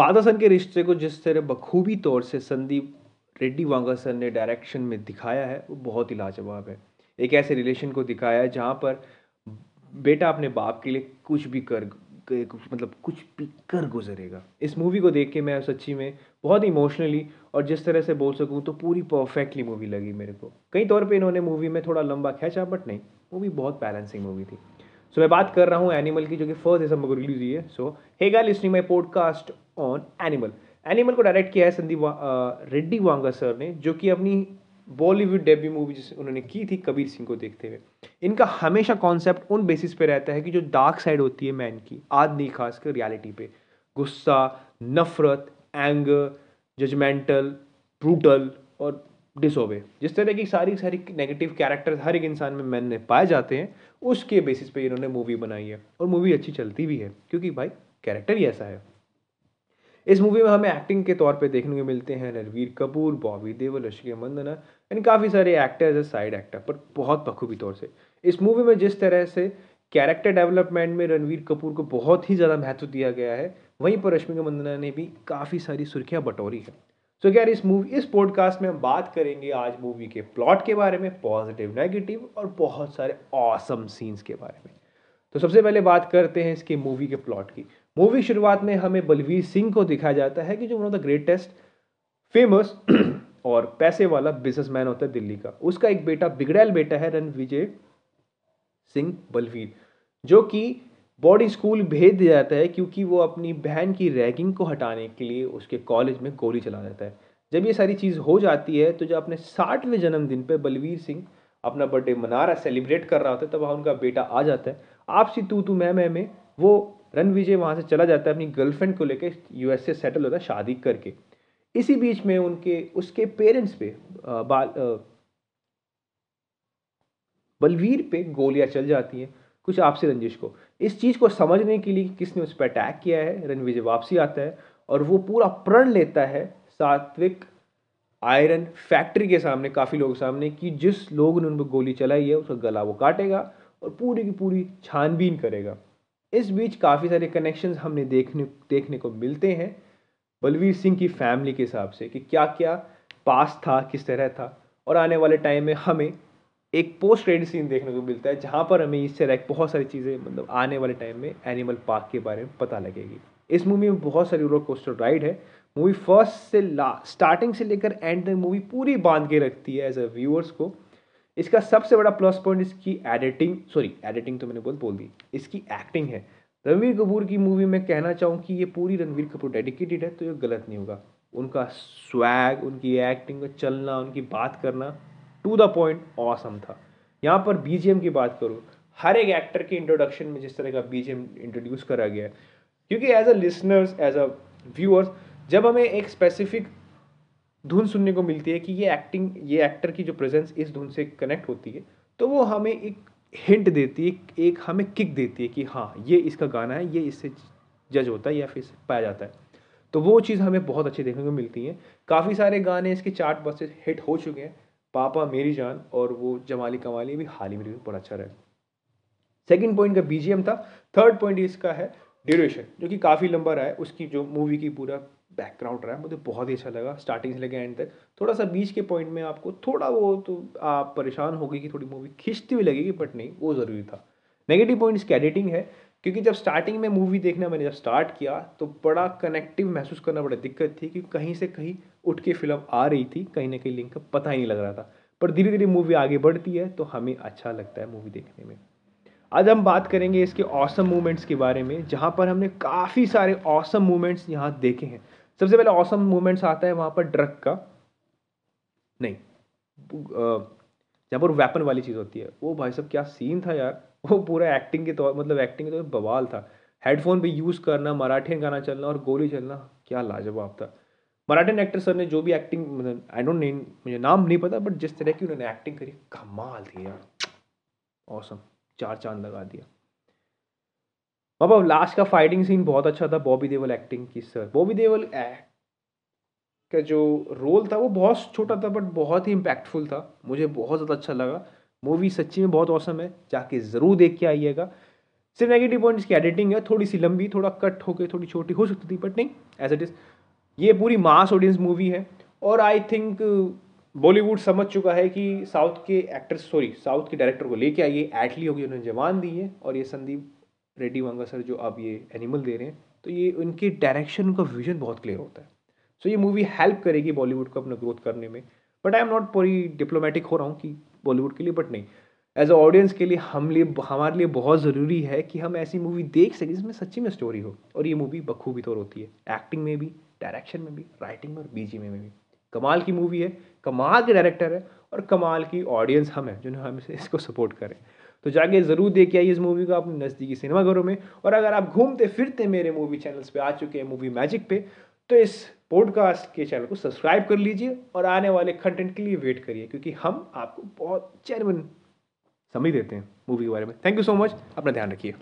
Father सन के रिश्ते को जिस तरह बखूबी तौर से संदीप रेड्डी वांगा सर ने डायरेक्शन में दिखाया है, वो बहुत ही लाजवाब है। एक ऐसे रिलेशन को दिखाया है जहाँ पर बेटा अपने बाप के लिए कुछ भी कर मतलब कुछ भी कर गुजरेगा। इस मूवी को देख के मैं सच्ची में बहुत इमोशनली और जिस तरह से बोल सकूँ तो पूरी परफेक्टली मूवी लगी मेरे को। कई तौर पे इन्होंने मूवी में थोड़ा लंबा खींचा बट नहीं मूवी बहुत बैलेंसिंग मूवी थी। सो मैं बात कर रहा हूँ एनिमल की, जो कि फ़र्स्ट दिसंबर को रिलीज़ हुई है. So hey guys my podcast on Animal Animal को डायरेक्ट किया है संदीप रेड्डी वांगा सर ने, जो कि अपनी बॉलीवुड डेब्यू मूवी जिसे उन्होंने की थी कबीर सिंह को देखते हुए. इनका हमेशा कॉन्सेप्ट उन बेसिस पे रहता है कि जो डार्क साइड होती है मैन की आदमी खासकर रियलिटी पे. गुस्सा, नफरत एंगर जजमेंटल ब्रूटल और डिसोबे जिस तरह की सारी सारी नेगेटिव कैरेक्टर हर एक इंसान में मैन पाए जाते हैं, उसके बेसिस पे इन्होंने मूवी बनाई है। और मूवी अच्छी चलती भी है, क्योंकि भाई कैरेक्टर ही ऐसा है। इस मूवी में हमें एक्टिंग के तौर पे देखने को मिलते हैं रणवीर कपूर, बॉबी देवल रशिका मंदना एंड काफ़ी सारे एक्टर्स है साइड एक्टर पर बहुत बखूबी तौर से। इस मूवी में जिस तरह से कैरेक्टर डेवलपमेंट में रणवीर कपूर को बहुत ही ज़्यादा महत्व दिया गया है, वहीं पर रश्मिका मंदना ने भी काफ़ी सारी सुर्खियाँ बटोरी है। सो so, इस मूवी इस पॉडकास्ट में हम बात करेंगे आज मूवी के प्लॉट के बारे में पॉजिटिव नेगेटिव और बहुत सारे ऑसम सीन्स के बारे में। तो सबसे पहले बात करते हैं इसके मूवी के प्लॉट की। मूवी शुरुआत में हमें बलवीर सिंह को दिखाया जाता है कि जो one of the greatest famous और पैसे वाला बिजनेसमैन होता है दिल्ली का। उसका एक बेटा बिगड़ैल बेटा है रणविजय सिंह बलवीर जो कि बॉडी स्कूल भेज दिया जाता है क्योंकि वो अपनी बहन की रैगिंग को हटाने के लिए उसके कॉलेज में गोली चला देता है। जब ये सारी चीज़ हो जाती है तो जब अपने साठवें जन्मदिन पर बलवीर सिंह अपना बर्थडे मना रहा सेलिब्रेट कर रहा होता है, तब वहाँ उनका बेटा आ जाता है। आपसी तू तू मैं मैं में वो रणविजय वहाँ से चला जाता है अपनी गर्लफ्रेंड को लेकर यूएस से सेटल होता है शादी करके। इसी बीच में उनके, उसके पेरेंट्स पे बाल बलवीर पे गोलियाँ चल जाती हैं। कुछ आपसी रंजिश को। इस चीज़ को समझने के लिए किसने उस पर अटैक किया है रणविजय वापसी आता है और वो पूरा प्रण लेता है सात्विक आयरन फैक्ट्री के सामने, काफ़ी लोगों के सामने कि जिस लोग ने उन पर गोली चलाई है, उसका गला वो काटेगा और पूरी की पूरी छानबीन करेगा। इस बीच काफ़ी सारे कनेक्शंस हमने देखने देखने को मिलते हैं बलवीर सिंह की फैमिली के हिसाब से कि क्या क्या पास था, किस तरह था और आने वाले टाइम में हमें एक पोस्ट क्रेडिट सीन देखने को मिलता है, जहाँ पर हमें इससे तरह बहुत सारी चीज़ें मतलब आने वाले टाइम में एनिमल पार्क के बारे में पता लगेगी। इस मूवी में बहुत सारी रोलर कोस्टर राइड है। मूवी फ़र्स्ट से ला स्टार्टिंग से लेकर एंड तक मूवी पूरी बाँध के रखती है एज अ व्यूअर्स को। इसका सबसे बड़ा प्लस पॉइंट इसकी एडिटिंग सॉरी एडिटिंग तो मैंने बहुत बोल दी, इसकी एक्टिंग है। रणवीर कपूर की मूवी में कहना चाहूँ कि ये पूरी रणवीर कपूर डेडिकेटेड है तो ये गलत नहीं होगा। उनका स्वैग उनकी एक्टिंग चलना, उनकी बात करना टू द पॉइंट ऑसम था। यहाँ पर बीजीएम की बात करूँ, हर एक एक्टर के इंट्रोडक्शन में जिस तरह का बीजीएम इंट्रोड्यूस करा गया है, क्योंकि as a listeners as a viewers जब हमें एक स्पेसिफिक धुन सुनने को मिलती है कि ये एक्टिंग ये एक्टर की जो प्रेजेंस इस धुन से कनेक्ट होती है तो वो हमें एक हिंट देती है, एक हमें किक देती है कि हाँ ये इसका गाना है, ये इससे जज होता है या फिर पाया जाता है। तो वो चीज़ हमें बहुत अच्छी देखने को मिलती है। काफ़ी सारे गाने इसके चार्ट बस हिट हो चुके हैं। पापा मेरी जान और वो जमाली कमाली भी हाल ही में बहुत अच्छा रहा सेकेंड पॉइंट का बीजीएम था। थर्ड पॉइंट इसका है ड्यूरेशन जो कि काफ़ी लंबा रहा है। उसकी जो मूवी की पूरा बैकग्राउंड रहा है, मुझे बहुत ही अच्छा लगा। स्टार्टिंग से लेकर एंड तक। थोड़ा सा बीच के पॉइंट में आपको थोड़ा वो तो आप परेशान हो गई कि थोड़ी मूवी खींचती हुई लगेगी बट नहीं, वो ज़रूरी था। नेगेटिव पॉइंट इसकी एडिटिंग है। क्योंकि जब स्टार्टिंग में मूवी देखना मैंने जब स्टार्ट किया तो बड़ा कनेक्टिव महसूस करना बड़ा दिक्कत थी कि कहीं से कहीं उठ के फ़िल्म आ रही थी, कहीं ना कहीं लिंक का पता ही नहीं लग रहा था। पर धीरे धीरे मूवी आगे बढ़ती है तो हमें अच्छा लगता है मूवी देखने में। आज हम बात करेंगे इसके औसम मूवमेंट्स के बारे में, जहाँ पर हमने काफ़ी सारे औसम मूवमेंट्स यहाँ देखे हैं। सबसे पहले औसम मूवमेंट्स आता है वहाँ पर ड्रग का। नहीं जहाँ पर वेपन वाली चीज़ होती है। वो भाई साहब क्या सीन था यार? वो पूरा एक्टिंग के तौर मतलब एक्टिंग के तौर पर बवाल था। हेडफोन पे यूज़ करना, मराठी गाना चलना और गोली चलना, क्या लाजवाब था। मराठन एक्टर सर ने जो भी एक्टिंग मतलब आई डोंट नेम मुझे नाम नहीं पता बट जिस तरह की उन्होंने एक्टिंग करी, कमाल थी यार। औसम चार चाँद लगा दिया। बाबा लास्ट का फाइटिंग सीन बहुत अच्छा था, बॉबी देवल एक्टिंग की सर बॉबी देवल का जो रोल था वो बहुत छोटा था बट बहुत ही इम्पैक्टफुल था। मुझे बहुत ज़्यादा अच्छा लगा। मूवी सच्ची में बहुत औसम है। जाके ज़रूर देख के आइएगा। सिर्फ़ नेगेटिव पॉइंट इसकी एडिटिंग है। थोड़ी सी लंबी, थोड़ा कट होकर थोड़ी छोटी हो सकती थी बट नहीं एज इट इज़ ये पूरी मास ऑडियंस मूवी है। और आई थिंक बॉलीवुड समझ चुका है कि साउथ के एक्टर्स सॉरी साउथ के डायरेक्टर को लेके आइए। एटली होगी, उन्होंने जवान दी है। और ये संदीप रेड्डी वांगा सर, जो अब ये एनिमल दे रहे हैं। तो ये उनके डायरेक्शन उनका विजन बहुत क्लियर होता है। सो ये मूवी हेल्प करेगी बॉलीवुड को अपना ग्रोथ करने में। बट आई एम नॉट पूरी डिप्लोमेटिक हो रहा हूँ कि बॉलीवुड के लिए बट नहीं। एज अ ऑडियंस के लिए, हम लिए, हमारे लिए बहुत ज़रूरी है कि हम ऐसी मूवी देख सकें जिसमें सच्ची में स्टोरी हो। और ये मूवी बखूबी तौर होती है। एक्टिंग में भी डायरेक्शन में भी राइटिंग में और बीजी में भी। कमाल की मूवी है, कमाल के डायरेक्टर है और कमाल की ऑडियंस हम हैं जिन्हें हम इसको सपोर्ट करें। तो जाके ज़रूर देख आइए इस मूवी को अपने नज़दीकी सिनेमाघरों में। और अगर आप घूमते फिरते मेरे मूवी चैनल्स पे आ चुके हैं मूवी मैजिक पे तो इस पॉडकास्ट के चैनल को सब्सक्राइब कर लीजिए और आने वाले कंटेंट के लिए वेट करिए, क्योंकि हम आपको बहुत चैनमन समझ देते हैं मूवी के बारे में। थैंक यू सो मच अपना ध्यान रखिए।